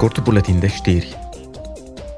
Korte Boletin de Steri.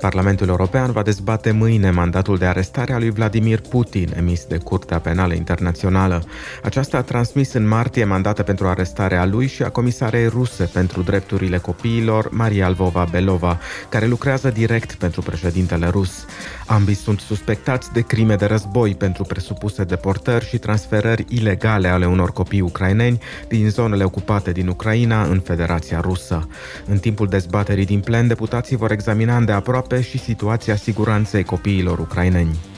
Parlamentul European va dezbate mâine mandatul de arestare a lui Vladimir Putin emis de Curtea Penală Internațională. Aceasta a transmis în martie mandate pentru arestarea lui și a comisarei ruse pentru drepturile copiilor, Maria Alvova Belova, care lucrează direct pentru președintele rus. Ambii sunt suspectați de crime de război pentru presupuse deportări și transferări ilegale ale unor copii ucraineni din zonele ocupate din Ucraina în Federația Rusă. În timpul dezbaterii din plen, deputații vor examina îndeaproape Europe și situația siguranței copiilor ucraineni.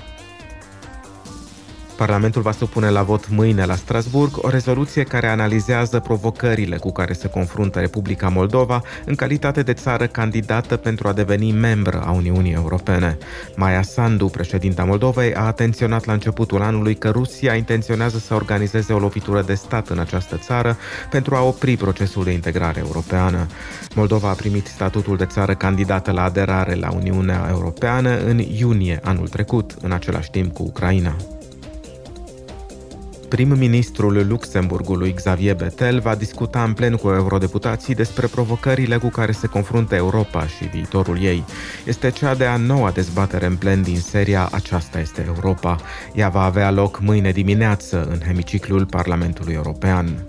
Parlamentul va supune la vot mâine la Strasburg o rezoluție care analizează provocările cu care se confruntă Republica Moldova în calitate de țară candidată pentru a deveni membră a Uniunii Europene. Maia Sandu, președinta Moldovei, a atenționat la începutul anului că Rusia intenționează să organizeze o lovitură de stat în această țară pentru a opri procesul de integrare europeană. Moldova a primit statutul de țară candidată la aderare la Uniunea Europeană în iunie anul trecut, în același timp cu Ucraina. Prim-ministrul Luxemburgului Xavier Bettel va discuta în plen cu eurodeputații despre provocările cu care se confruntă Europa și viitorul ei. Este cea de-a noua dezbatere în plen din seria Aceasta este Europa. Ea va avea loc mâine dimineață în hemiciclul Parlamentului European.